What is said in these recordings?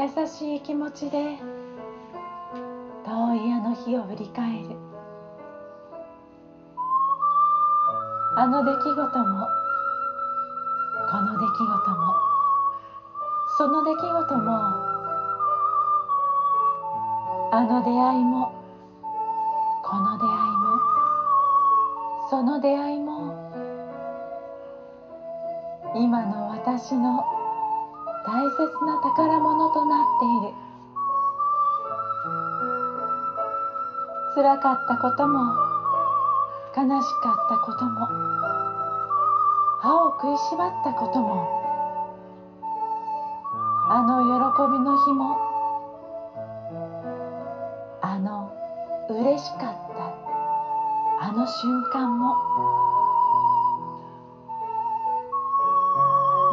優しい気持ちで遠いあの日を振り返る。あの出来事もこの出来事もその出来事もあの出会いもこの出会いもその出会いも今の私の大切な宝物となっている。辛かったことも悲しかったことも歯を食いしばったこともあの喜びの日もあの嬉しかったあの瞬間も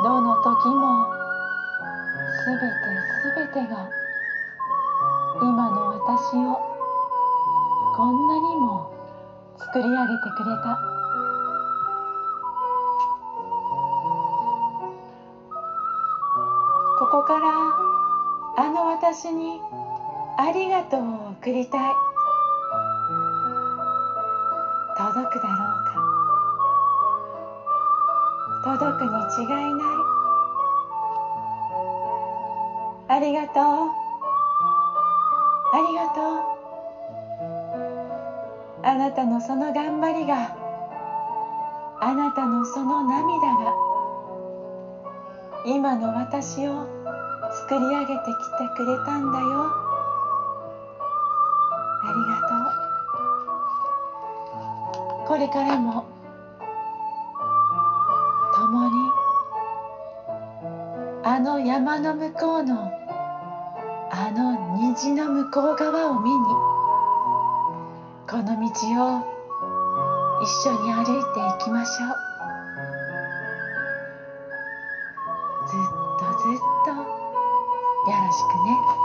どの時もすべてすべてが今の私をこんなにも作り上げてくれた。ここからあの私にありがとうを送りたい。届くだろうか。届くに違いない。ありがとう。ありがとう。あなたのその頑張りがあなたのその涙が今の私を作り上げてきてくれたんだよ。ありがとう。これからも共にあの山の向こうのあの虹の向こう側を見にこの道を一緒に歩いていきましょうずっとずっとよろしくね。